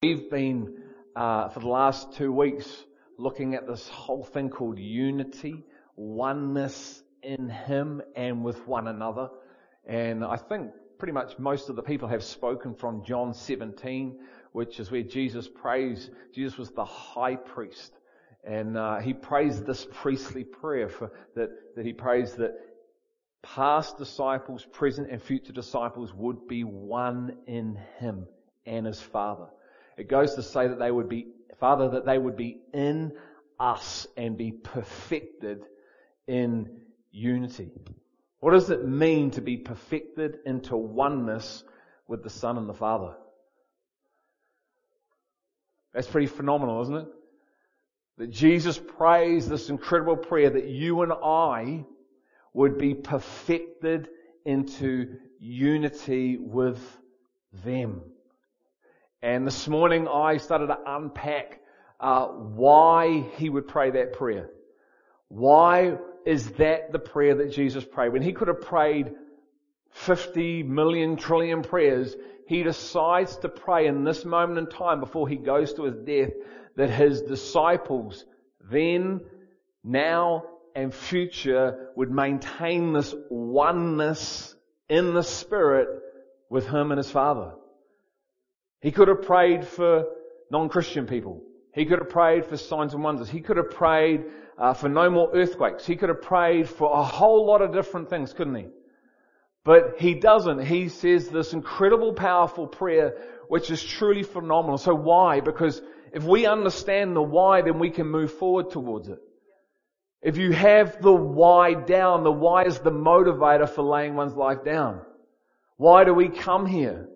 We've been, uh, for the last two weeks, looking at this whole thing called unity, oneness in Him and with one another. And I think pretty much most of the people have spoken from John 17, which is where Jesus prays. Jesus was the high priest. And uh, he prays this priestly prayer for, that, that he prays that past disciples, present and future disciples would be one in him and his Father. It goes to say that they would be, Father, that they would be in us and be perfected in unity. What does it mean to be perfected into oneness with the Son and the Father? That's pretty phenomenal, isn't it? That Jesus prays this incredible prayer that you and I would be perfected into unity with them. And this morning I started to unpack uh, why he would pray that prayer. Why is that the prayer that Jesus prayed? When he could have prayed 50 million trillion prayers, he decides to pray in this moment in time before he goes to his death that his disciples then, now, and future would maintain this oneness in the Spirit with him and his Father. He could have prayed for non-Christian people. He could have prayed for signs and wonders. He could have prayed uh, for no more earthquakes. He could have prayed for a whole lot of different things, couldn't he? But he doesn't. He says this incredible, powerful prayer, which is truly phenomenal. So why? Because if we understand the why, then we can move forward towards it. If you have the why down, the why is the motivator for laying one's life down. Why do we come here?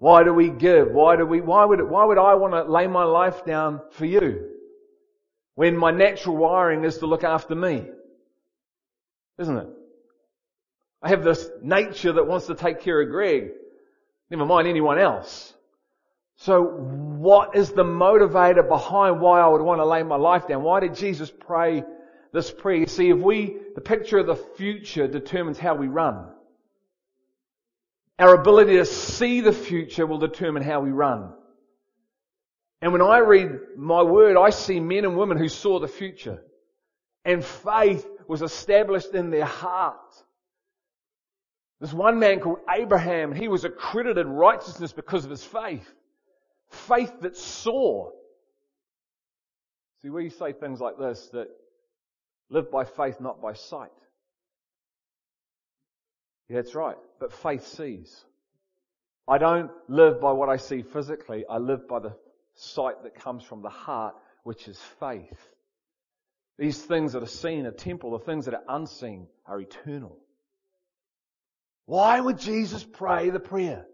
Why do we give? Why do we, why would, why would I want to lay my life down for you? When my natural wiring is to look after me. Isn't it? I have this nature that wants to take care of Greg. Never mind anyone else. So what is the motivator behind why I would want to lay my life down? Why did Jesus pray this prayer? You see, if we, the picture of the future determines how we run. Our ability to see the future will determine how we run. And when I read my word, I see men and women who saw the future. And faith was established in their heart. There's one man called Abraham. He was accredited righteousness because of his faith. Faith that saw. See, we say things like this, that live by faith, not by sight. Yeah, that's right. But faith sees. I don't live by what I see physically. I live by the sight that comes from the heart, which is faith. These things that are seen are temporal. The things that are unseen are eternal. Why would Jesus pray the prayer?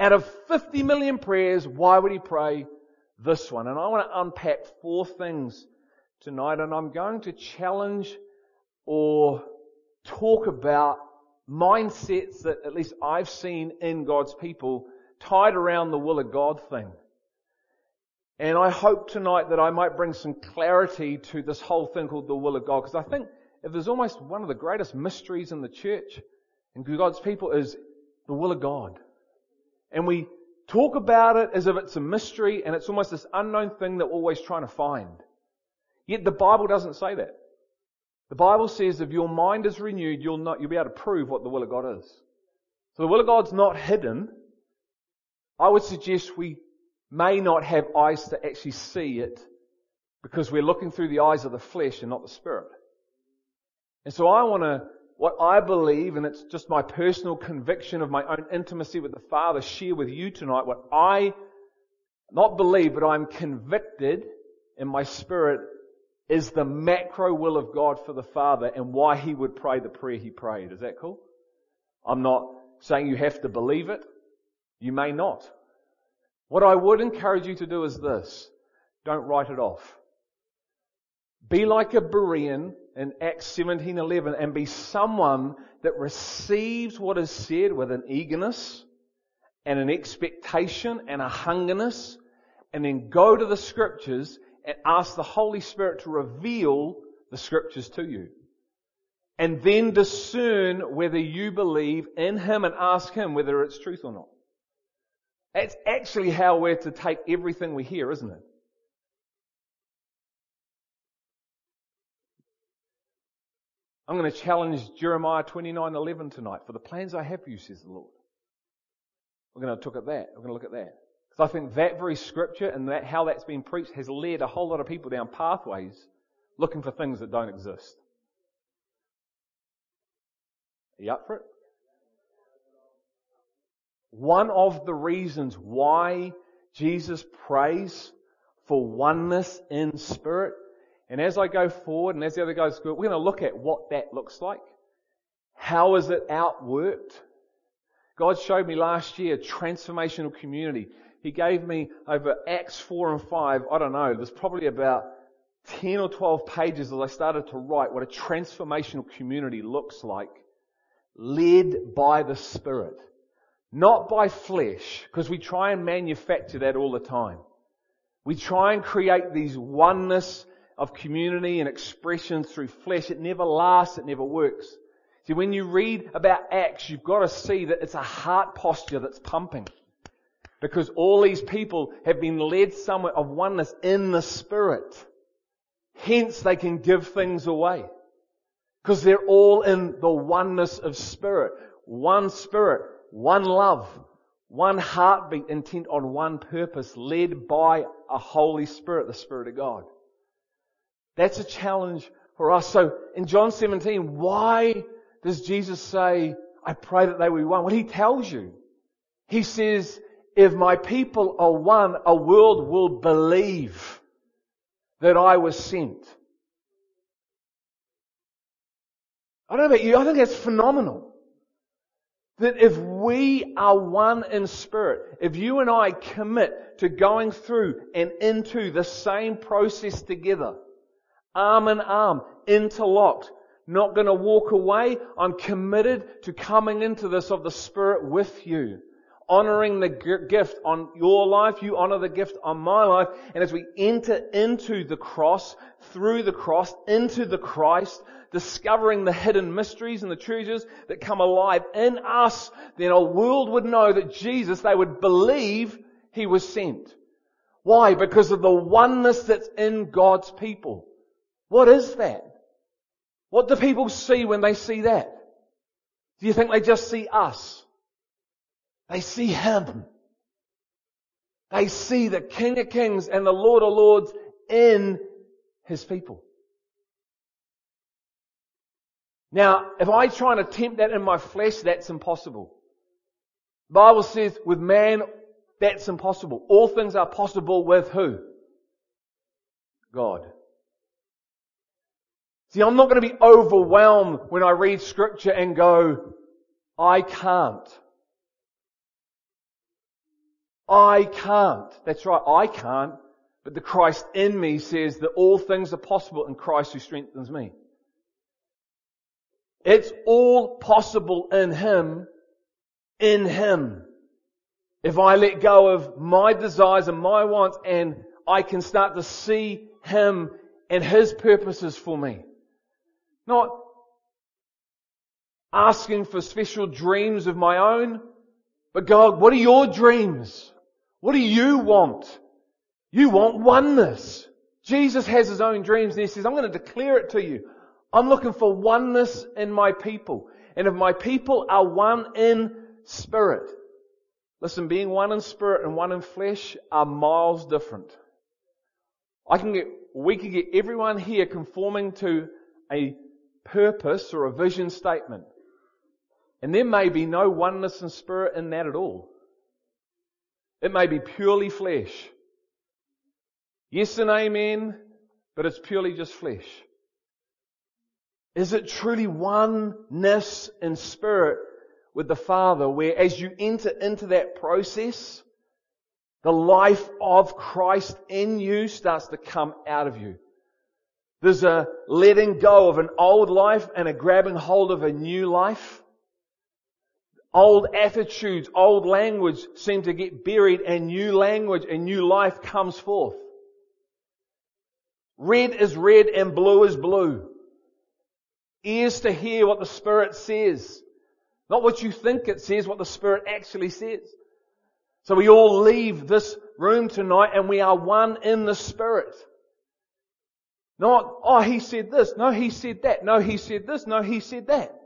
Out of 50 million prayers, why would he pray this one? And I want to unpack four things tonight and I'm going to challenge or talk about mindsets that at least I've seen in God's people tied around the will of God thing. And I hope tonight that I might bring some clarity to this whole thing called the will of God. Because I think if there's almost one of the greatest mysteries in the church and God's people is the will of God. And we talk about it as if it's a mystery and it's almost this unknown thing that we're always trying to find. Yet the Bible doesn't say that. The Bible says if your mind is renewed, you'll not, you'll be able to prove what the will of God is. So the will of God's not hidden. I would suggest we may not have eyes to actually see it because we're looking through the eyes of the flesh and not the spirit. And so I want to, what I believe, and it's just my personal conviction of my own intimacy with the Father, share with you tonight what I not believe, but I'm convicted in my spirit is the macro will of God for the Father and why He would pray the prayer He prayed. Is that cool? I'm not saying you have to believe it. You may not. What I would encourage you to do is this. Don't write it off. Be like a Berean in Acts 17:11 and be someone that receives what is said with an eagerness and an expectation and a hungerness and then go to the scriptures and ask the Holy Spirit to reveal the scriptures to you. And then discern whether you believe in Him and ask Him whether it's truth or not. That's actually how we're to take everything we hear, isn't it? I'm going to challenge Jeremiah 29:11 tonight. For the plans I have for you, says the Lord. We're going to look at that. We're going to look at that. Because I think that very scripture and that, how that's been preached has led a whole lot of people down pathways looking for things that don't exist. Are you up for it? One of the reasons why Jesus prays for oneness in spirit, and as I go forward and as the other guys go, we're going to look at what that looks like. How is it outworked? God showed me last year transformational community. He gave me over Acts 4 and 5, I don't know, there's probably about 10 or 12 pages as I started to write what a transformational community looks like, led by the Spirit. Not by flesh, because we try and manufacture that all the time. We try and create these oneness of community and expression through flesh. It never lasts, it never works. See, when you read about Acts, you've got to see that it's a heart posture that's pumping. Because all these people have been led somewhere of oneness in the Spirit. Hence they can give things away. Because they're all in the oneness of Spirit. One Spirit, one love, one heartbeat intent on one purpose, led by a Holy Spirit, the Spirit of God. That's a challenge for us. So in John 17, why does Jesus say, I pray that they will be one? Well, he tells you. He says, if my people are one, a world will believe that I was sent. I don't know about you, I think that's phenomenal. That if we are one in spirit, if you and I commit to going through and into the same process together, arm in arm, interlocked, not going to walk away, I'm committed to coming into this of the Spirit with you. Honoring the gift on your life, you honor the gift on my life, and as we enter into the cross, through the cross, into the Christ, discovering the hidden mysteries and the treasures that come alive in us, then a world would know that Jesus, they would believe He was sent. Why? Because of the oneness that's in God's people. What is that? What do people see when they see that? Do you think they just see us? They see Him. They see the King of Kings and the Lord of Lords in His people. Now, if I try and attempt that in my flesh, that's impossible. The Bible says with man, that's impossible. All things are possible with who? God. See, I'm not going to be overwhelmed when I read scripture and go, I can't. I can't. That's right, I can't. But the Christ in me says that all things are possible in Christ who strengthens me. It's all possible in Him, in Him. If I let go of my desires and my wants and I can start to see Him and His purposes for me. Not asking for special dreams of my own, but God, what are your dreams? What do you want? You want oneness. Jesus has his own dreams and he says, I'm going to declare it to you. I'm looking for oneness in my people. And if my people are one in spirit, listen, being one in spirit and one in flesh are miles different. I can get, we can get everyone here conforming to a purpose or a vision statement. And there may be no oneness in spirit in that at all. It may be purely flesh. Yes and amen, but it's purely just flesh. Is it truly oneness in spirit with the Father where as you enter into that process, the life of Christ in you starts to come out of you? There's a letting go of an old life and a grabbing hold of a new life. Old attitudes, old language seem to get buried and new language and new life comes forth. Red is red and blue is blue. Ears to hear what the Spirit says. Not what you think it says, what the Spirit actually says. So we all leave this room tonight and we are one in the Spirit. Not, oh, he said this. No, he said that. No, he said this. No, he said that.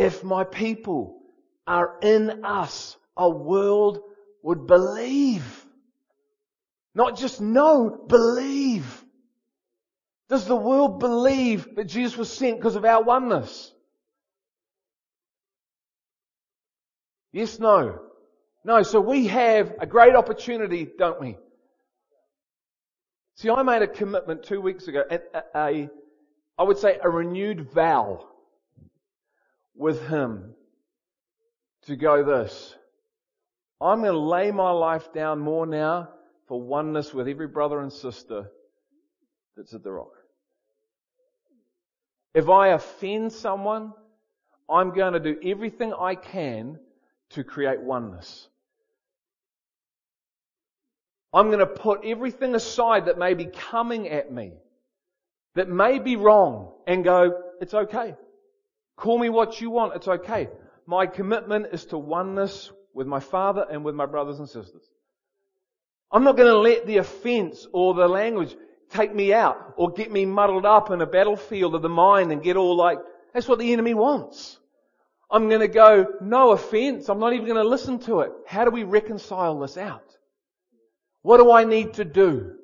If my people are in us, a world would believe. Not just know, believe. Does the world believe that Jesus was sent because of our oneness? Yes, no. No, so we have a great opportunity, don't we? See, I made a commitment two weeks ago, a, a, I would say a renewed vow with Him to go this. I'm going to lay my life down more now for oneness with every brother and sister that's at the rock. If I offend someone, I'm going to do everything I can to create oneness. I'm going to put everything aside that may be coming at me, that may be wrong, and go, it's okay. Call me what you want, it's okay. My commitment is to oneness with my Father and with my brothers and sisters. I'm not going to let the offense or the language take me out or get me muddled up in a battlefield of the mind and get all like, that's what the enemy wants. I'm going to go, no offense. I'm not even going to listen to it. How do we reconcile this out? What do I need to do?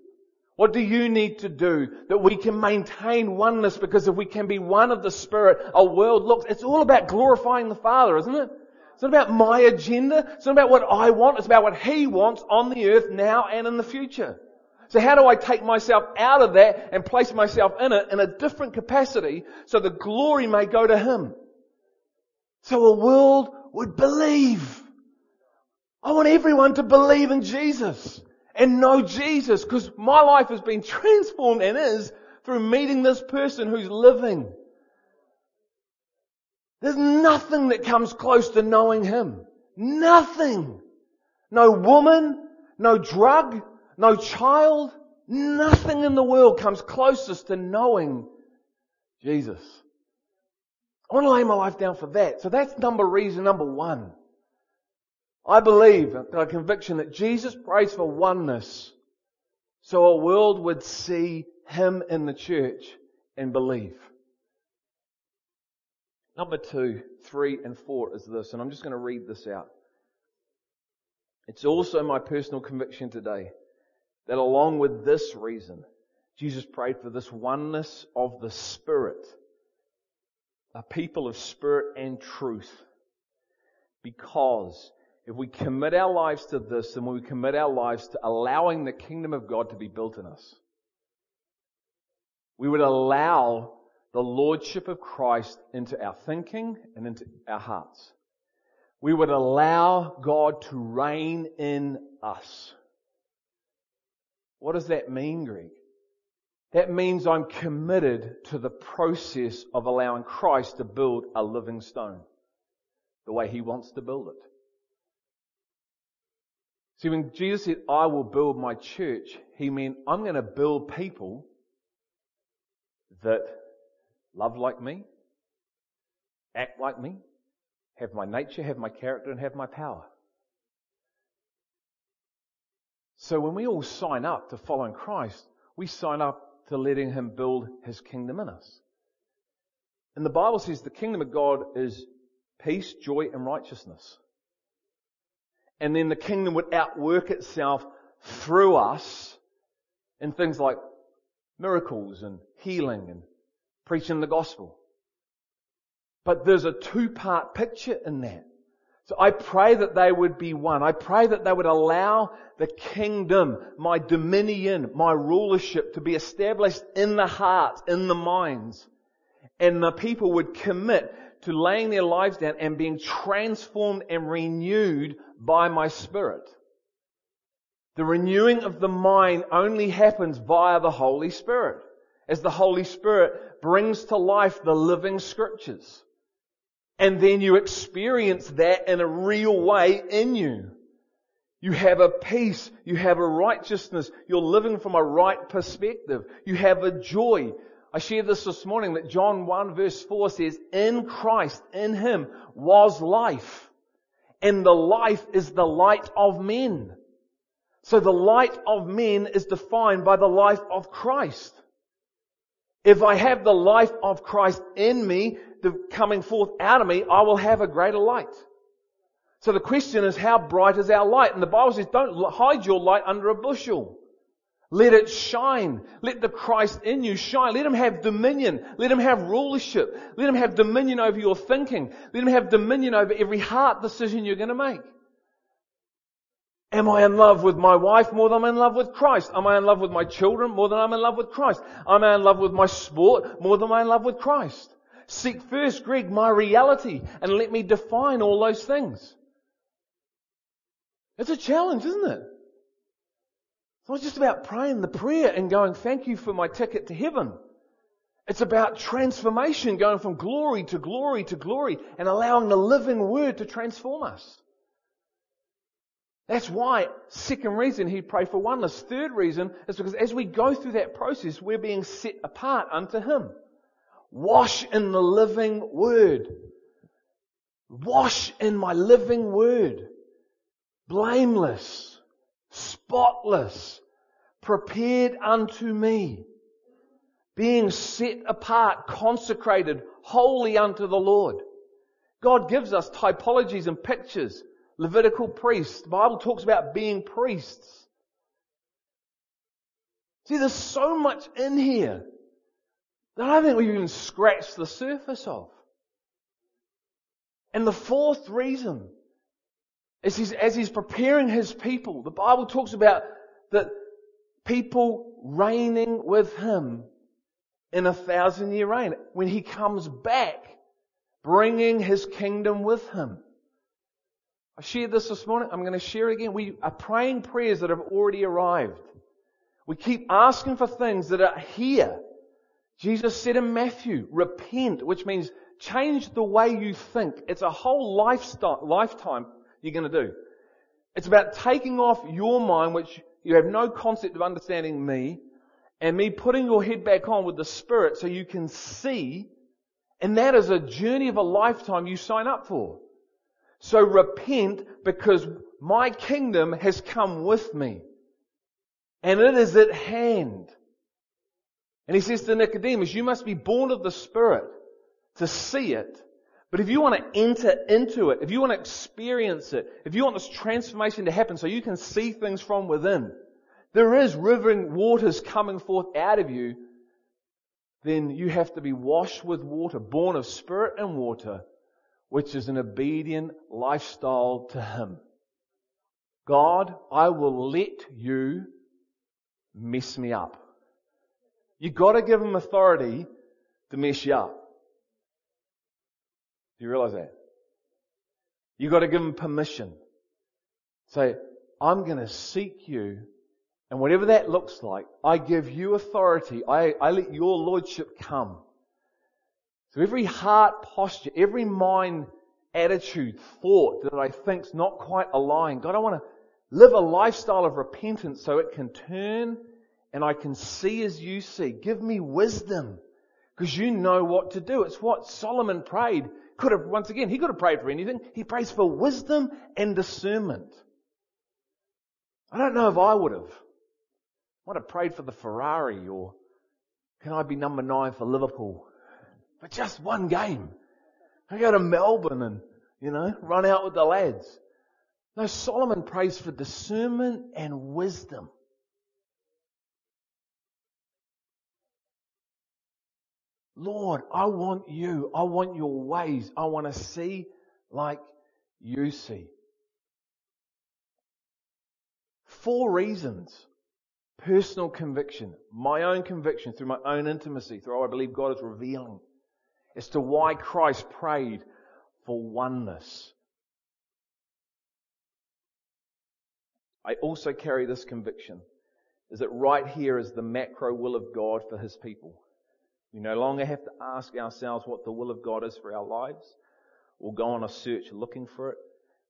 What do you need to do that we can maintain oneness? Because if we can be one of the Spirit, our world looks, it's all about glorifying the Father, isn't it? It's not about my agenda. It's not about what I want. It's about what He wants on the earth now and in the future. So how do I take myself out of that and place myself in it in a different capacity so the glory may go to Him? So a world would believe. I want everyone to believe in Jesus and know Jesus because my life has been transformed and is through meeting this person who's living. There's nothing that comes close to knowing Him. Nothing. No woman, no drug, no child, nothing in the world comes closest to knowing Jesus. I want to lay my life down for that. So that's number reason number one. I believe, got a conviction that Jesus prays for oneness so a world would see Him in the church and believe. Number two, three, and four is this, and I'm just going to read this out. It's also my personal conviction today that along with this reason, Jesus prayed for this oneness of the Spirit, a people of Spirit and truth, because if we commit our lives to this and we commit our lives to allowing the kingdom of God to be built in us, we would allow the lordship of Christ into our thinking and into our hearts. We would allow God to reign in us. What does that mean, Greg? That means I'm committed to the process of allowing Christ to build a living stone the way He wants to build it. See, when Jesus said, I will build my church, he meant, I'm going to build people that love like me, act like me, have my nature, have my character, and have my power. So when we all sign up to following Christ, we sign up to letting Him build His kingdom in us. And the Bible says the kingdom of God is peace, joy, and righteousness and then the kingdom would outwork itself through us in things like miracles and healing and preaching the gospel. But there's a two part picture in that. So I pray that they would be one. I pray that they would allow the kingdom, my dominion, my rulership to be established in the hearts, in the minds. And the people would commit to laying their lives down and being transformed and renewed by my spirit. The renewing of the mind only happens via the Holy Spirit. As the Holy Spirit brings to life the living scriptures. And then you experience that in a real way in you. You have a peace. You have a righteousness. You're living from a right perspective. You have a joy. I shared this this morning that John 1 verse 4 says, in Christ, in Him was life. And the life is the light of men. So the light of men is defined by the life of Christ. If I have the life of Christ in me, the coming forth out of me, I will have a greater light. So the question is, how bright is our light? And the Bible says, don't hide your light under a bushel. Let it shine. Let the Christ in you shine. Let Him have dominion. Let Him have rulership. Let Him have dominion over your thinking. Let Him have dominion over every heart decision you're going to make. Am I in love with my wife more than I'm in love with Christ? Am I in love with my children more than I'm in love with Christ? Am I in love with my sport more than I'm in love with Christ? Seek first, Greg, my reality and let me define all those things. It's a challenge, isn't it? It's not just about praying the prayer and going, thank you for my ticket to heaven. It's about transformation, going from glory to glory to glory and allowing the living word to transform us. That's why, second reason he prayed for oneness. Third reason is because as we go through that process, we're being set apart unto him. Wash in the living word. Wash in my living word. Blameless spotless, prepared unto me, being set apart, consecrated, holy unto the Lord. God gives us typologies and pictures. Levitical priests. The Bible talks about being priests. See, there's so much in here that I think we've even scratched the surface of. And the fourth reason as he's, as he's preparing his people, the Bible talks about that people reigning with him in a thousand year reign. When he comes back, bringing his kingdom with him. I shared this this morning. I'm going to share it again. We are praying prayers that have already arrived. We keep asking for things that are here. Jesus said in Matthew, repent, which means change the way you think. It's a whole lifestyle, lifetime you're going to do. It's about taking off your mind, which you have no concept of understanding me, and me putting your head back on with the Spirit so you can see, and that is a journey of a lifetime you sign up for. So repent because my kingdom has come with me. And it is at hand. And he says to Nicodemus, you must be born of the Spirit to see it but if you want to enter into it, if you want to experience it, if you want this transformation to happen so you can see things from within, there is rivering waters coming forth out of you, then you have to be washed with water, born of spirit and water, which is an obedient lifestyle to Him. God, I will let you mess me up. You've got to give Him authority to mess you up. Do you realize that? You've got to give them permission. Say, I'm going to seek you, and whatever that looks like, I give you authority. I, I let your lordship come. So every heart posture, every mind attitude, thought that I think's not quite aligned, God, I want to live a lifestyle of repentance so it can turn and I can see as you see. Give me wisdom because you know what to do. It's what Solomon prayed could have, once again, he could have prayed for anything. He prays for wisdom and discernment. I don't know if I would have. I would have prayed for the Ferrari or can I be number nine for Liverpool? But just one game. I go to Melbourne and, you know, run out with the lads. No, Solomon prays for discernment and wisdom. Lord, I want you. I want your ways. I want to see like you see. Four reasons. Personal conviction, my own conviction through my own intimacy, through what I believe God is revealing as to why Christ prayed for oneness. I also carry this conviction is that right here is the macro will of God for his people. We no longer have to ask ourselves what the will of God is for our lives. We'll go on a search looking for it.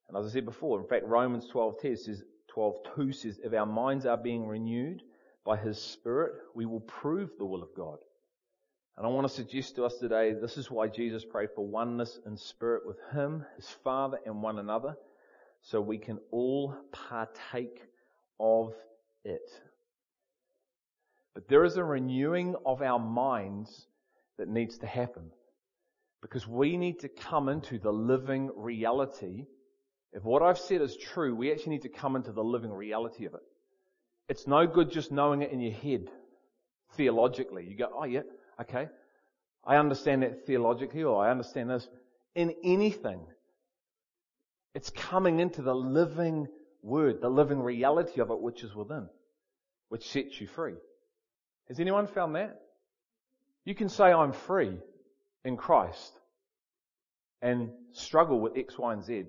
And as I said before, in fact, Romans 12 says, 12.2 says, if our minds are being renewed by His Spirit, we will prove the will of God. And I want to suggest to us today, this is why Jesus prayed for oneness in spirit with Him, His Father, and one another, so we can all partake of it. But there is a renewing of our minds that needs to happen. Because we need to come into the living reality. If what I've said is true, we actually need to come into the living reality of it. It's no good just knowing it in your head, theologically. You go, oh yeah, okay. I understand that theologically, or I understand this. In anything, it's coming into the living word, the living reality of it, which is within, which sets you free. Has anyone found that? You can say, I'm free in Christ and struggle with X, Y, and Z.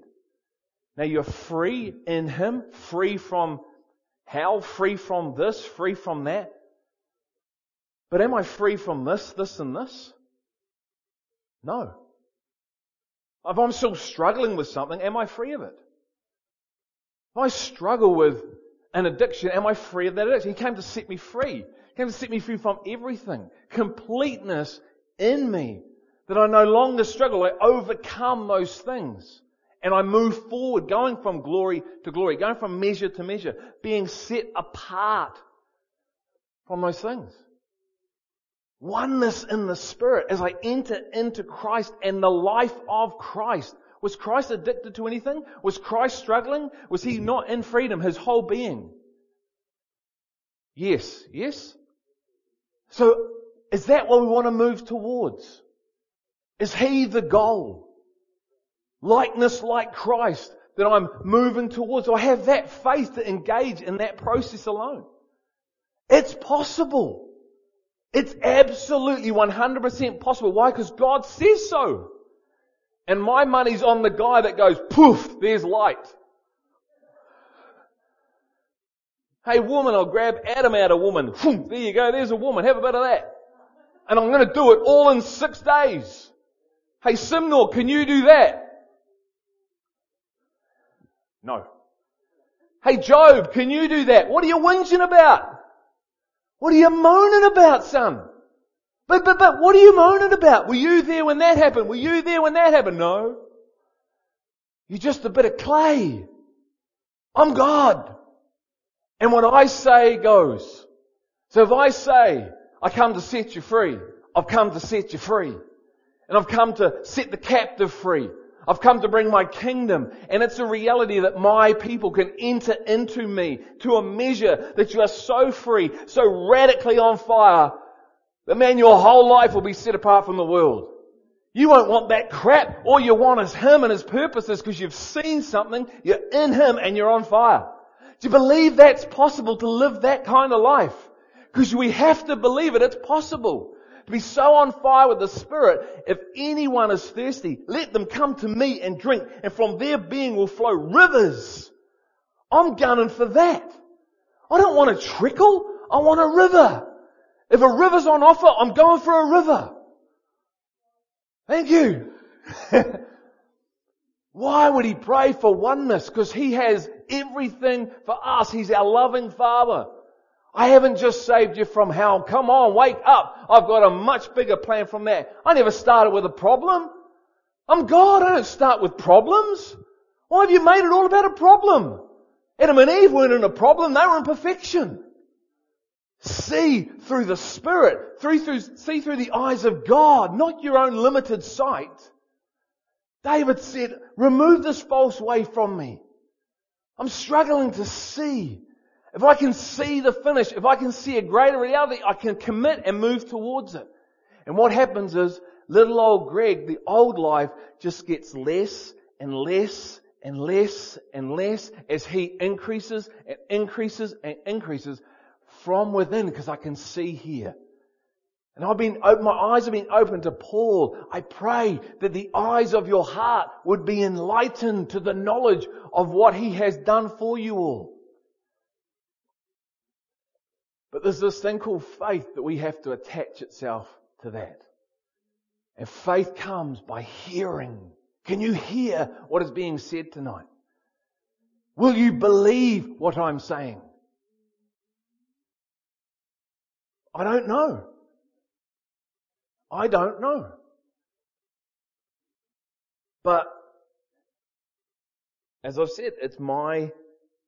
Now you're free in Him, free from hell, free from this, free from that. But am I free from this, this, and this? No. If I'm still struggling with something, am I free of it? If I struggle with an addiction, am I free of that addiction? He came to set me free. To set me free from everything. Completeness in me. That I no longer struggle. I overcome those things. And I move forward, going from glory to glory, going from measure to measure, being set apart from those things. Oneness in the Spirit as I enter into Christ and the life of Christ. Was Christ addicted to anything? Was Christ struggling? Was he not in freedom, his whole being? Yes. Yes? So, is that what we want to move towards? Is he the goal? Likeness like Christ that I'm moving towards. I have that faith to engage in that process alone. It's possible. It's absolutely 100% possible. Why? Because God says so. And my money's on the guy that goes, poof, there's light. Hey woman, I'll grab Adam out of woman. There you go, there's a woman, have a bit of that. And I'm gonna do it all in six days. Hey Simnor, can you do that? No. Hey Job, can you do that? What are you whinging about? What are you moaning about, son? But, but, but, what are you moaning about? Were you there when that happened? Were you there when that happened? No. You're just a bit of clay. I'm God. And what I say goes. So if I say, I come to set you free, I've come to set you free. And I've come to set the captive free. I've come to bring my kingdom and it's a reality that my people can enter into me to a measure that you are so free, so radically on fire that man, your whole life will be set apart from the world. You won't want that crap. All you want is Him and His purposes because you've seen something, you're in Him and you're on fire. Do you believe that's possible to live that kind of life? Because we have to believe it, it's possible to be so on fire with the Spirit, if anyone is thirsty, let them come to me and drink, and from their being will flow rivers. I'm gunning for that. I don't want a trickle, I want a river. If a river's on offer, I'm going for a river. Thank you. Why would he pray for oneness? Because he has everything for us. He's our loving Father. I haven't just saved you from hell. Come on, wake up. I've got a much bigger plan from that. I never started with a problem. I'm God. I don't start with problems. Why have you made it all about a problem? Adam and Eve weren't in a problem. They were in perfection. See through the Spirit, through, through, see through the eyes of God, not your own limited sight. David said, remove this false way from me. I'm struggling to see. If I can see the finish, if I can see a greater reality, I can commit and move towards it. And what happens is little old Greg, the old life, just gets less and less and less and less as he increases and increases and increases from within because I can see here. And I've been, my eyes have been opened to Paul. I pray that the eyes of your heart would be enlightened to the knowledge of what he has done for you all. But there's this thing called faith that we have to attach itself to that. And faith comes by hearing. Can you hear what is being said tonight? Will you believe what I'm saying? I don't know. I don't know. But, as I've said, it's my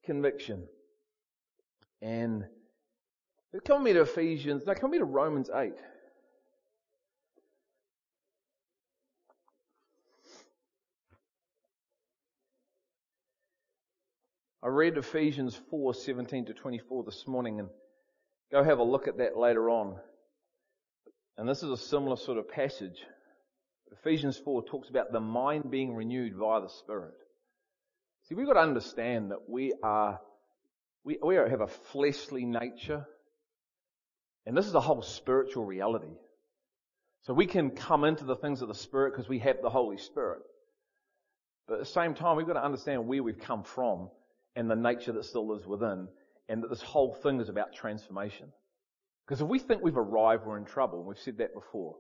conviction. And come me to Ephesians, no, come with me to Romans 8. I read Ephesians 4, 17 to 24 this morning and go have a look at that later on. And this is a similar sort of passage. Ephesians 4 talks about the mind being renewed via the Spirit. See, we've got to understand that we are, we, we have a fleshly nature. And this is a whole spiritual reality. So we can come into the things of the Spirit because we have the Holy Spirit. But at the same time, we've got to understand where we've come from and the nature that still lives within, and that this whole thing is about transformation. Because if we think we've arrived, we're in trouble. We've said that before.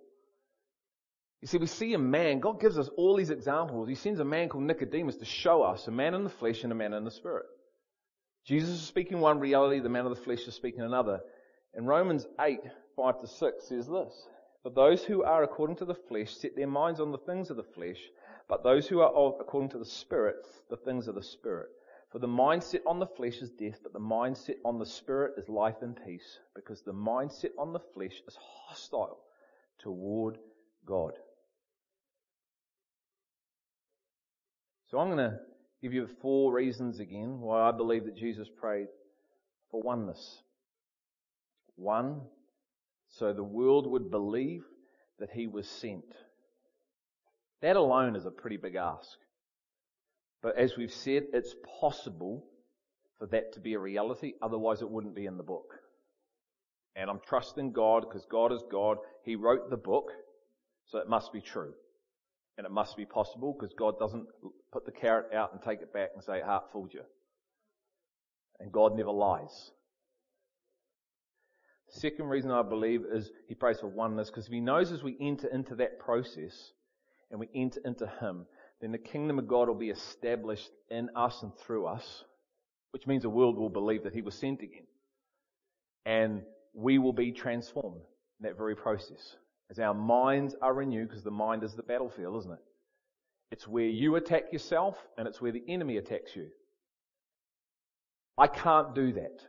You see, we see a man, God gives us all these examples. He sends a man called Nicodemus to show us a man in the flesh and a man in the spirit. Jesus is speaking one reality, the man of the flesh is speaking another. And Romans 8, 5 to 6 says this. For those who are according to the flesh set their minds on the things of the flesh, but those who are according to the spirit, the things of the spirit. For the mindset on the flesh is death, but the mindset on the spirit is life and peace, because the mindset on the flesh is hostile toward God. So I'm going to give you four reasons again why I believe that Jesus prayed for oneness. One, so the world would believe that he was sent. That alone is a pretty big ask. But as we've said, it's possible for that to be a reality, otherwise it wouldn't be in the book. And I'm trusting God because God is God. He wrote the book, so it must be true. And it must be possible because God doesn't put the carrot out and take it back and say, heart fooled you. And God never lies. Second reason I believe is he prays for oneness because if he knows as we enter into that process and we enter into him then the kingdom of God will be established in us and through us, which means the world will believe that he was sent again. And we will be transformed in that very process. As our minds are renewed, because the mind is the battlefield, isn't it? It's where you attack yourself and it's where the enemy attacks you. I can't do that.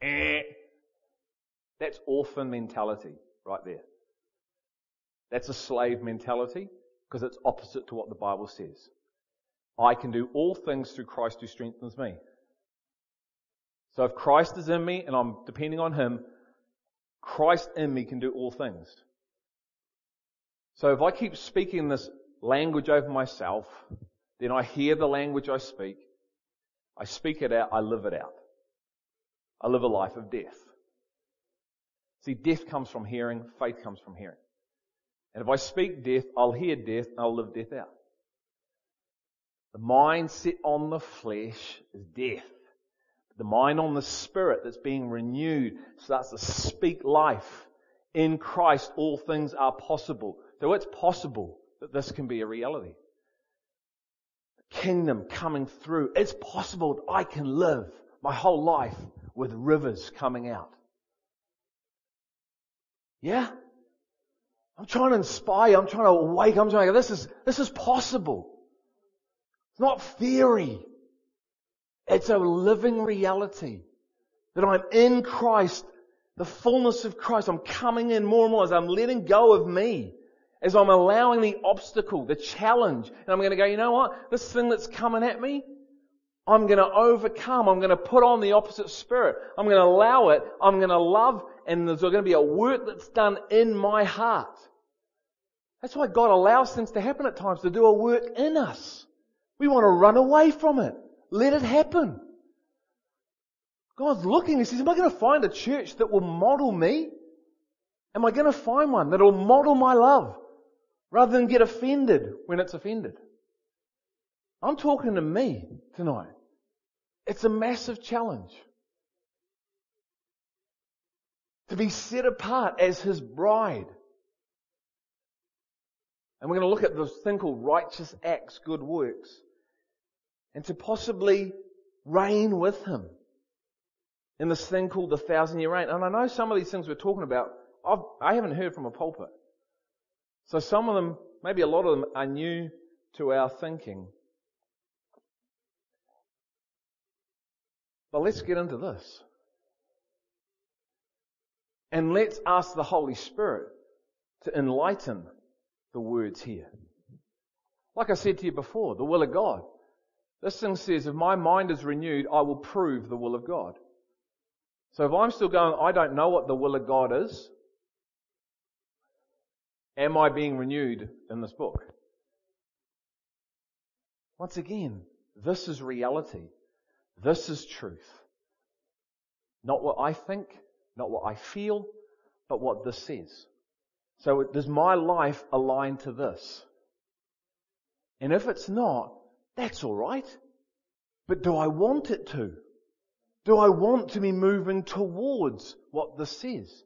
Eh. That's orphan mentality right there. That's a slave mentality because it's opposite to what the Bible says. I can do all things through Christ who strengthens me. So if Christ is in me and I'm depending on Him, Christ in me can do all things. So if I keep speaking this language over myself, then I hear the language I speak, I speak it out, I live it out. I live a life of death. See, death comes from hearing, faith comes from hearing. And if I speak death, I'll hear death and I'll live death out. The mind set on the flesh is death. The mind on the spirit that's being renewed starts to speak life. In Christ, all things are possible. So it's possible that this can be a reality. The kingdom coming through. It's possible that I can live my whole life with rivers coming out. Yeah? I'm trying to inspire. I'm trying to awake. I'm trying to, go, this is, this is possible. It's not theory. It's a living reality. That I'm in Christ, the fullness of Christ. I'm coming in more and more as I'm letting go of me. As I'm allowing the obstacle, the challenge. And I'm going to go, you know what? This thing that's coming at me, I'm going to overcome. I'm going to put on the opposite spirit. I'm going to allow it. I'm going to love and there's going to be a work that's done in my heart. That's why God allows things to happen at times to do a work in us. We want to run away from it. Let it happen. God's looking, He says, am I going to find a church that will model me? Am I going to find one that will model my love rather than get offended when it's offended? I'm talking to me tonight. It's a massive challenge. To be set apart as His bride. And we're going to look at this thing called righteous acts, good works. And to possibly reign with Him in this thing called the thousand year reign. And I know some of these things we're talking about, I've, I haven't heard from a pulpit. So some of them, maybe a lot of them, are new to our thinking. But let's get into this. And let's ask the Holy Spirit to enlighten the words here. Like I said to you before, the will of God. This thing says, if my mind is renewed, I will prove the will of God. So if I'm still going, I don't know what the will of God is, am I being renewed in this book? Once again, this is reality. This is truth. Not what I think, not what I feel, but what this says. So does my life align to this? And if it's not, that's alright. But do I want it to? Do I want to be moving towards what this says?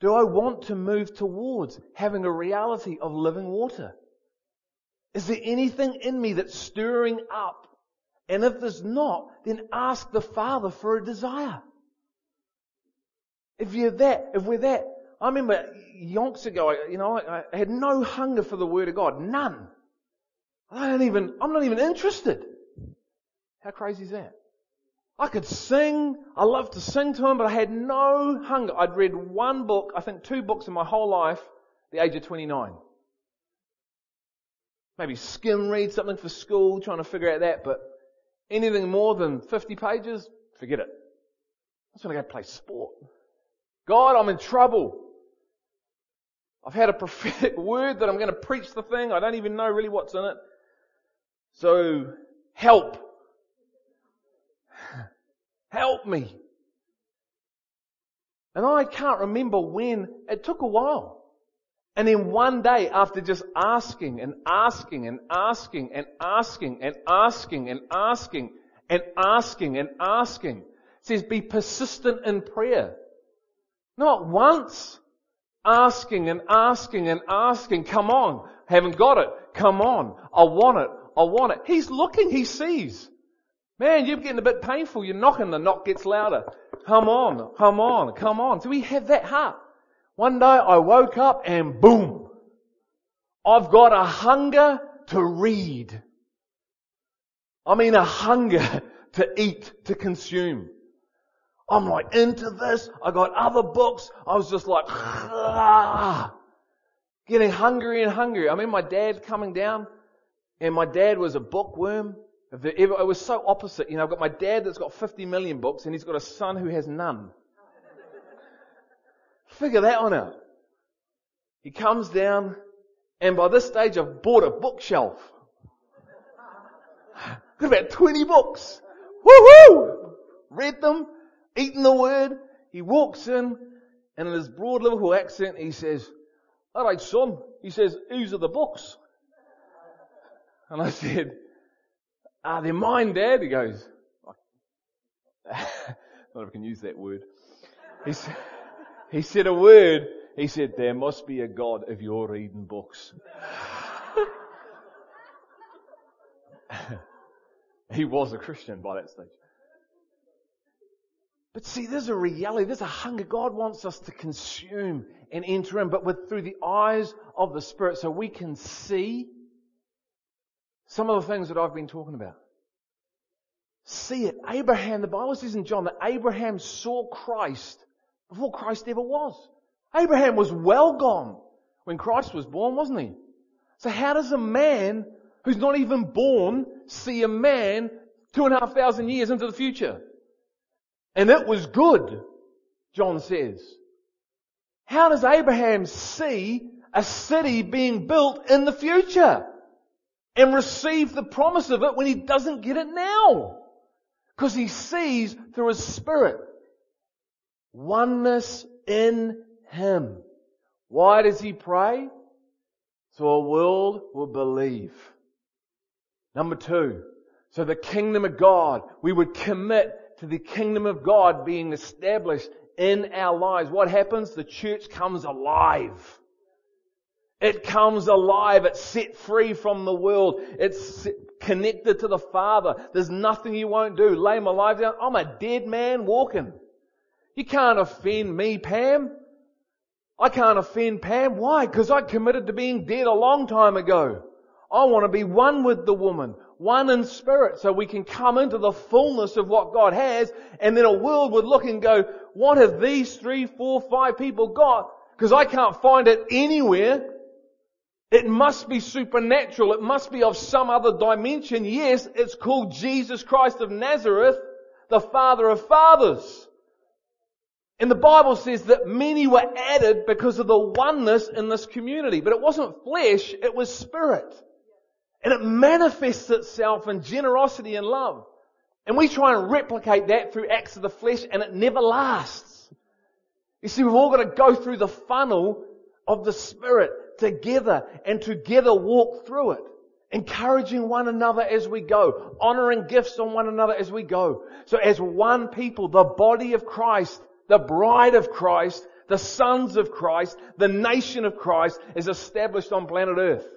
Do I want to move towards having a reality of living water? Is there anything in me that's stirring up? And if there's not, then ask the Father for a desire. If you're that, if we're that, I remember yonks ago, you know, I had no hunger for the Word of God. None. I don't even, I'm not even interested. How crazy is that? I could sing, I loved to sing to him, but I had no hunger. I'd read one book, I think two books in my whole life, the age of 29. Maybe skim read something for school, trying to figure out that, but anything more than 50 pages, forget it. I just want to go play sport. God, I'm in trouble. I've had a prophetic word that I'm going to preach the thing. I don't even know really what's in it. So, help. Help me. And I can't remember when, it took a while. And then one day, after just asking and asking and asking and asking and asking and asking and asking and asking, it says be persistent in prayer. Not once. Asking and asking and asking. Come on. Haven't got it. Come on. I want it. I want it. He's looking. He sees. Man, you're getting a bit painful. You're knocking. The knock gets louder. Come on. Come on. Come on. So we have that heart. One day I woke up and boom. I've got a hunger to read. I mean a hunger to eat, to consume. I'm like into this. I got other books. I was just like, ah, getting hungry and hungry. I mean, my dad coming down, and my dad was a bookworm. It was so opposite. You know, I've got my dad that's got 50 million books, and he's got a son who has none. Figure that one out. He comes down, and by this stage I've bought a bookshelf. Got about 20 books. Woohoo! Read them, eating the word. He walks in, and in his broad Liverpool accent, he says, alright son, he says, whose are the books? And I said, ah, they're mine, Dad. He goes, not if I can use that word. He he said a word. He said, there must be a God if you're reading books. he was a Christian by that stage. But see, there's a reality, there's a hunger. God wants us to consume and enter in, but with through the eyes of the Spirit so we can see some of the things that I've been talking about. See it. Abraham, the Bible says in John that Abraham saw Christ before Christ ever was. Abraham was well gone when Christ was born, wasn't he? So how does a man who's not even born see a man two and a half thousand years into the future? And it was good, John says. How does Abraham see a city being built in the future and receive the promise of it when he doesn't get it now? Because he sees through his spirit oneness in him. Why does he pray? So a world will believe. Number two, so the kingdom of God, we would commit to the kingdom of God being established in our lives, what happens? The church comes alive. It comes alive. It's set free from the world. It's connected to the Father. There's nothing you won't do. Lay my life down. I'm a dead man walking. You can't offend me, Pam. I can't offend Pam. Why? Because I committed to being dead a long time ago. I want to be one with the woman, one in spirit, so we can come into the fullness of what God has, and then a world would look and go, what have these three, four, five people got? Because I can't find it anywhere. It must be supernatural. It must be of some other dimension. Yes, it's called Jesus Christ of Nazareth, the Father of fathers. And the Bible says that many were added because of the oneness in this community. But it wasn't flesh, it was spirit. And it manifests itself in generosity and love. And we try and replicate that through acts of the flesh and it never lasts. You see, we've all got to go through the funnel of the Spirit together and together walk through it. Encouraging one another as we go. Honoring gifts on one another as we go. So as one people, the body of Christ, the bride of Christ, the sons of Christ, the nation of Christ is established on planet earth.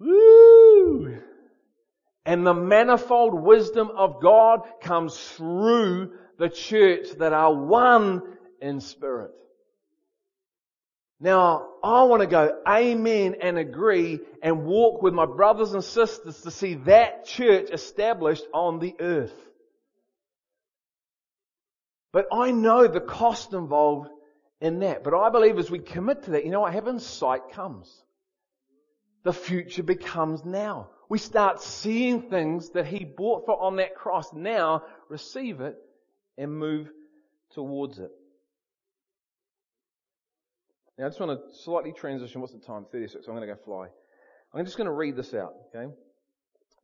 Woo! And the manifold wisdom of God comes through the church that are one in spirit. Now, I want to go amen and agree and walk with my brothers and sisters to see that church established on the earth. But I know the cost involved in that. But I believe as we commit to that, you know what happens? Sight comes. The future becomes now. We start seeing things that He bought for on that cross now, receive it, and move towards it. Now I just want to slightly transition. What's the time? 36. I'm going to go fly. I'm just going to read this out, okay?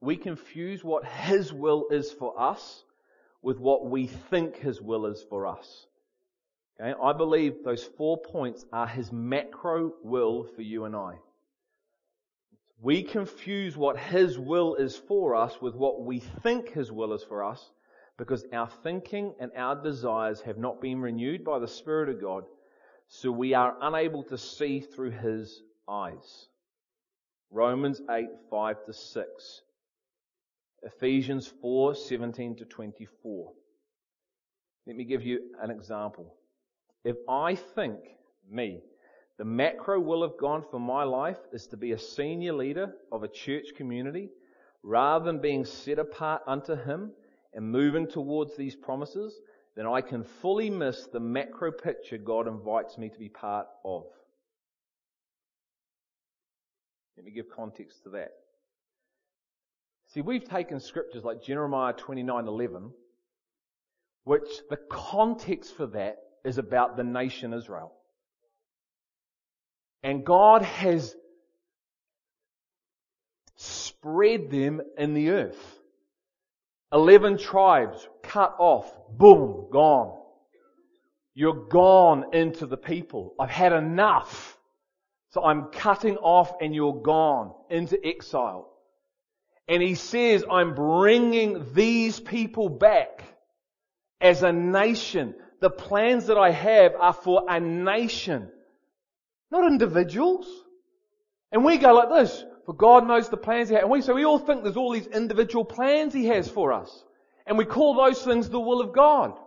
We confuse what His will is for us with what we think His will is for us. Okay? I believe those four points are His macro will for you and I. We confuse what His will is for us with what we think His will is for us because our thinking and our desires have not been renewed by the Spirit of God, so we are unable to see through His eyes. Romans 8, 5 to 6. Ephesians 4, 17 to 24. Let me give you an example. If I think, me, the macro will of God for my life is to be a senior leader of a church community rather than being set apart unto Him and moving towards these promises, then I can fully miss the macro picture God invites me to be part of. Let me give context to that. See, we've taken scriptures like Jeremiah 29:11, which the context for that is about the nation Israel. And God has spread them in the earth. Eleven tribes cut off. Boom, gone. You're gone into the people. I've had enough. So I'm cutting off and you're gone into exile. And he says, I'm bringing these people back as a nation. The plans that I have are for a nation. Not individuals. And we go like this, for God knows the plans He has. And we, so we all think there's all these individual plans He has for us. And we call those things the will of God.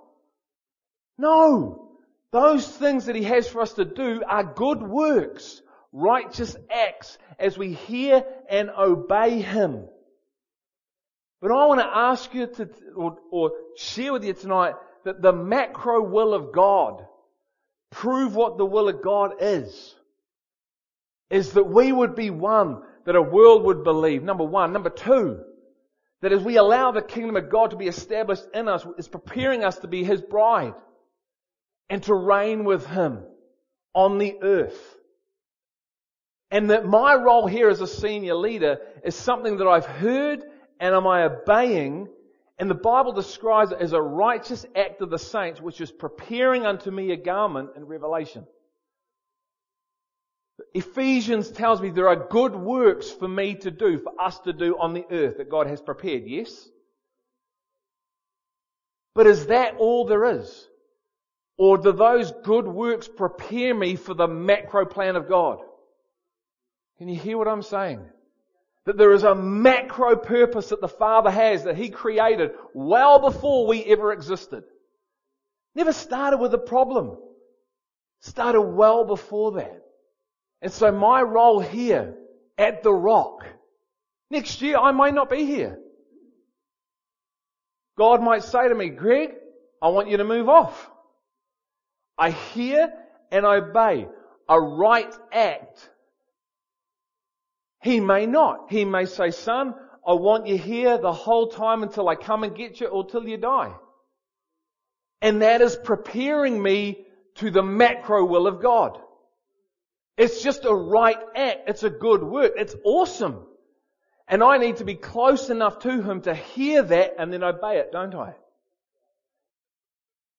No. Those things that He has for us to do are good works, righteous acts, as we hear and obey Him. But I want to ask you to, or, or share with you tonight that the macro will of God, prove what the will of God is is that we would be one that a world would believe. Number one. Number two, that as we allow the kingdom of God to be established in us, is preparing us to be His bride and to reign with Him on the earth. And that my role here as a senior leader is something that I've heard and am I obeying? And the Bible describes it as a righteous act of the saints, which is preparing unto me a garment in Revelation. Ephesians tells me there are good works for me to do, for us to do on the earth that God has prepared, yes? But is that all there is? Or do those good works prepare me for the macro plan of God? Can you hear what I'm saying? That there is a macro purpose that the Father has that He created well before we ever existed. Never started with a problem. Started well before that. And so my role here at the rock, next year I might not be here. God might say to me, Greg, I want you to move off. I hear and obey a right act. He may not. He may say, son, I want you here the whole time until I come and get you or till you die. And that is preparing me to the macro will of God. It's just a right act. It's a good work. It's awesome. And I need to be close enough to Him to hear that and then obey it, don't I?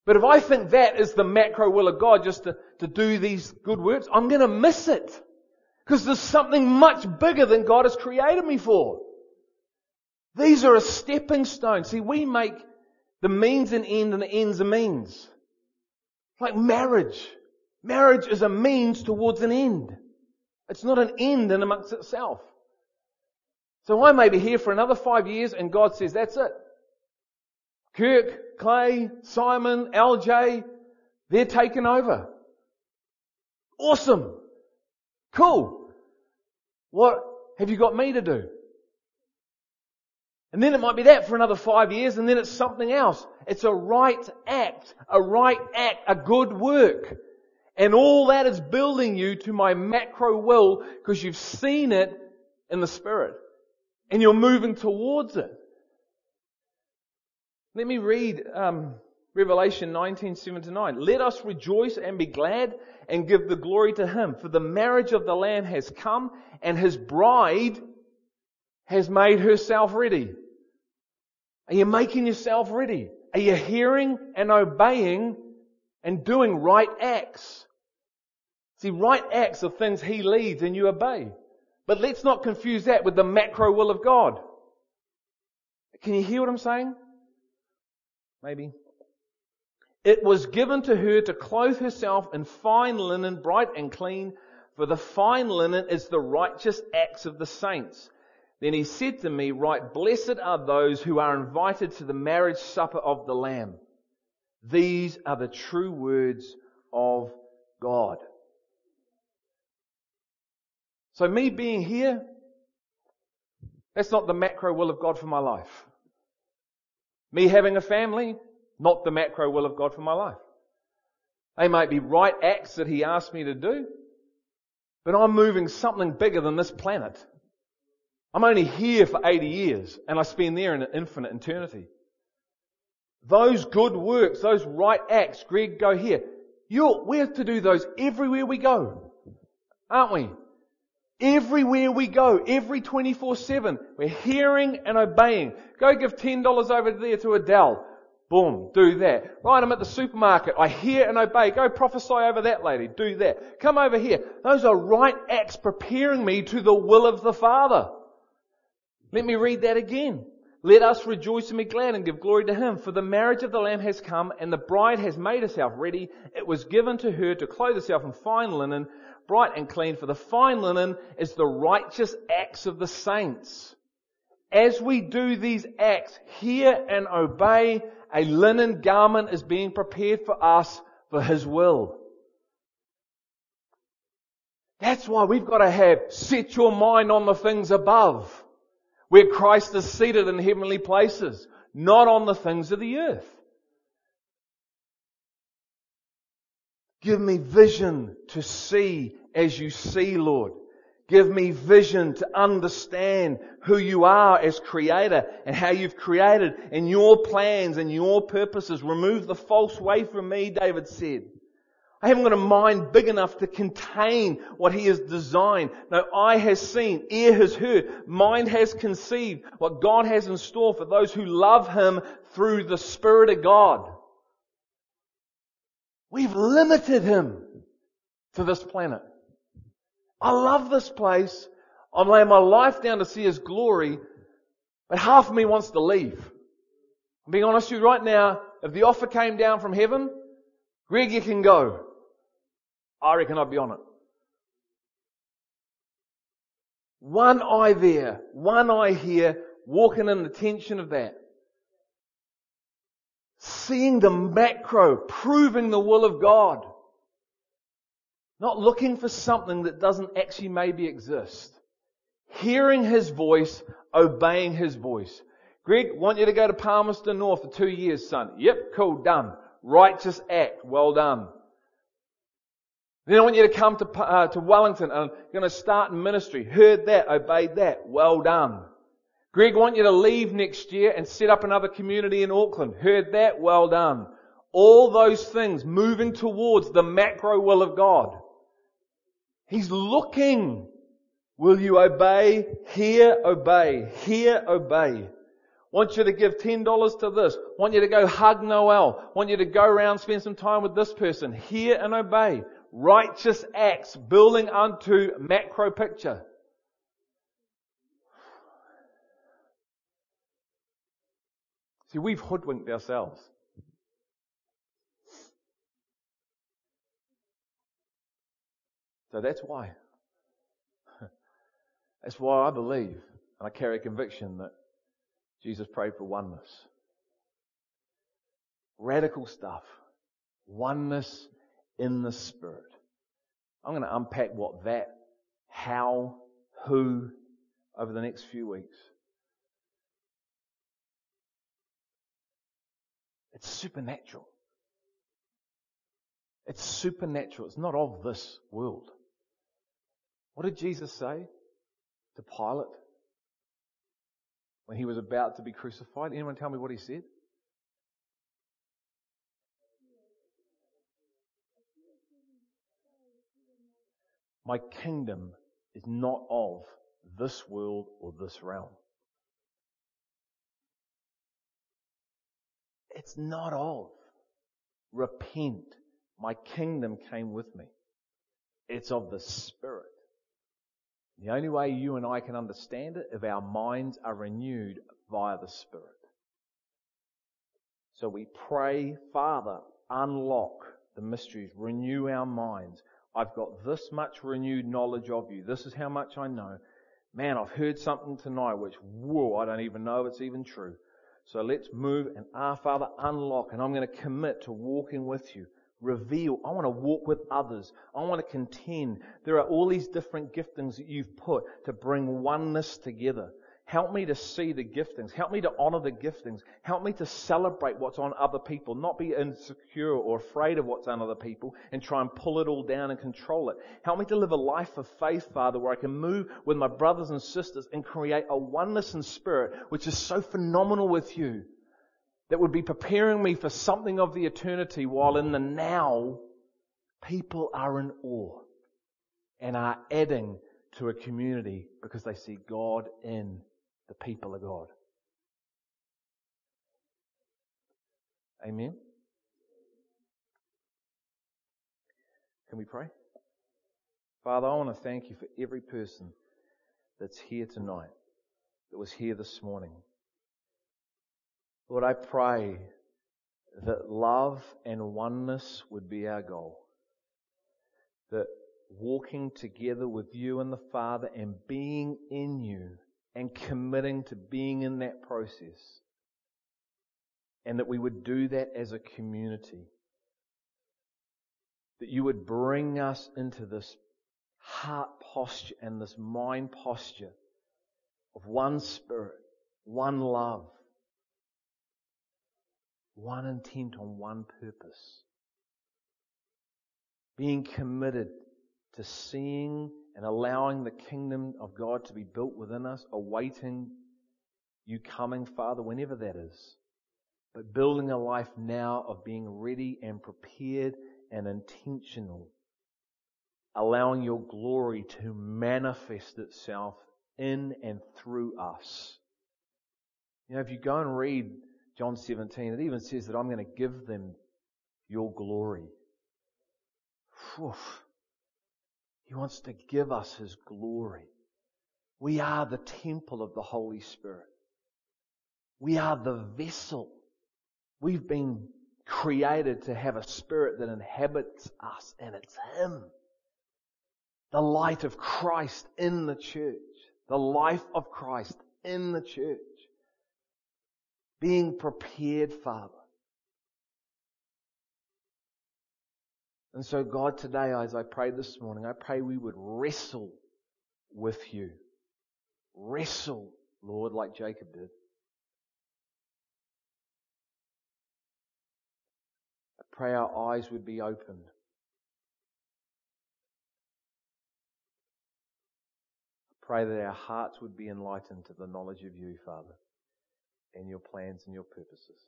But if I think that is the macro will of God just to, to do these good works, I'm going to miss it. Because there's something much bigger than God has created me for. These are a stepping stone. See, we make the means an end and the end's a means. Like marriage. Marriage is a means towards an end. It's not an end in amongst itself. So I may be here for another five years and God says, that's it. Kirk, Clay, Simon, LJ, they're taken over. Awesome. Cool. What have you got me to do? And then it might be that for another five years and then it's something else. It's a right act, a right act, a good work. And all that is building you to my macro will because you've seen it in the Spirit. And you're moving towards it. Let me read um, Revelation 19, 7 to 9. Let us rejoice and be glad and give the glory to Him. For the marriage of the Lamb has come and His bride has made herself ready. Are you making yourself ready? Are you hearing and obeying and doing right acts? See, right acts are things He leads and you obey. But let's not confuse that with the macro will of God. Can you hear what I'm saying? Maybe. It was given to her to clothe herself in fine linen, bright and clean, for the fine linen is the righteous acts of the saints. Then he said to me, Right, blessed are those who are invited to the marriage supper of the Lamb. These are the true words of God. So me being here, that's not the macro will of God for my life. Me having a family, not the macro will of God for my life. They might be right acts that He asked me to do, but I'm moving something bigger than this planet. I'm only here for 80 years and I spend there in an infinite eternity. Those good works, those right acts, Greg, go here. You're, we're to do those everywhere we go. Aren't we? Everywhere we go, every 24-7, we're hearing and obeying. Go give $10 over there to Adele. Boom, do that. Right, I'm at the supermarket. I hear and obey. Go prophesy over that lady. Do that. Come over here. Those are right acts preparing me to the will of the Father. Let me read that again. Let us rejoice and be glad and give glory to Him, for the marriage of the Lamb has come, and the bride has made herself ready. It was given to her to clothe herself in fine linen, bright and clean, for the fine linen is the righteous acts of the saints. As we do these acts, hear and obey, a linen garment is being prepared for us for His will. That's why we've got to have set your mind on the things above where Christ is seated in heavenly places, not on the things of the earth. Give me vision to see as you see, Lord. Give me vision to understand who you are as creator and how you've created and your plans and your purposes. Remove the false way from me, David said. I haven't got a mind big enough to contain what He has designed. No eye has seen, ear has heard, mind has conceived what God has in store for those who love Him through the Spirit of God. We've limited Him to this planet. I love this place. I'm laying my life down to see His glory, but half of me wants to leave. I'm being honest with you right now. If the offer came down from heaven, Greg, you can go. I reckon I'd be on it. One eye there, one eye here, walking in the tension of that. Seeing the macro, proving the will of God. Not looking for something that doesn't actually maybe exist. Hearing His voice, obeying His voice. Greg, want you to go to Palmerston North for two years, son. Yep, cool, done. Righteous act, well done. Then I want you to come to, uh, to Wellington and you're going to start in ministry. Heard that, obeyed that, well done. Greg, want you to leave next year and set up another community in Auckland. Heard that, well done. All those things moving towards the macro will of God. He's looking. Will you obey? Hear, obey. Hear, obey. Want you to give $10 to this. Want you to go hug Noel. Want you to go around, spend some time with this person. Hear and obey. Righteous acts building unto macro picture. See, we've hoodwinked ourselves. So that's why. That's why I believe, and I carry conviction that Jesus prayed for oneness. Radical stuff. Oneness in the Spirit. I'm going to unpack what that, how, who, over the next few weeks. It's supernatural. It's supernatural. It's not of this world. What did Jesus say to Pilate when he was about to be crucified? Anyone tell me what he said? My kingdom is not of this world or this realm. It's not of. Repent. My kingdom came with me. It's of the Spirit. The only way you and I can understand it if our minds are renewed via the Spirit. So we pray, Father, unlock the mysteries, renew our minds. I've got this much renewed knowledge of you. This is how much I know. Man, I've heard something tonight which, whoa, I don't even know if it's even true. So let's move and our Father unlock and I'm going to commit to walking with you. Reveal. I want to walk with others. I want to contend. There are all these different giftings that you've put to bring oneness together. Help me to see the giftings. Help me to honor the giftings. Help me to celebrate what's on other people, not be insecure or afraid of what's on other people and try and pull it all down and control it. Help me to live a life of faith, Father, where I can move with my brothers and sisters and create a oneness in spirit, which is so phenomenal with you, that would be preparing me for something of the eternity while in the now, people are in awe and are adding to a community because they see God in the people of God. Amen. Can we pray? Father, I want to thank you for every person that's here tonight, that was here this morning. Lord, I pray that love and oneness would be our goal. That walking together with you and the Father and being in you and committing to being in that process. And that we would do that as a community. That you would bring us into this heart posture and this mind posture of one spirit, one love, one intent on one purpose. Being committed to seeing and allowing the kingdom of God to be built within us, awaiting you coming, Father, whenever that is. But building a life now of being ready and prepared and intentional. Allowing your glory to manifest itself in and through us. You know, if you go and read John 17, it even says that I'm going to give them your glory. Whew. He wants to give us His glory. We are the temple of the Holy Spirit. We are the vessel. We've been created to have a spirit that inhabits us, and it's Him. The light of Christ in the church. The life of Christ in the church being prepared, Father. And so, God, today, as I pray this morning, I pray we would wrestle with you. Wrestle, Lord, like Jacob did. I pray our eyes would be opened. I pray that our hearts would be enlightened to the knowledge of you, Father and your plans and your purposes.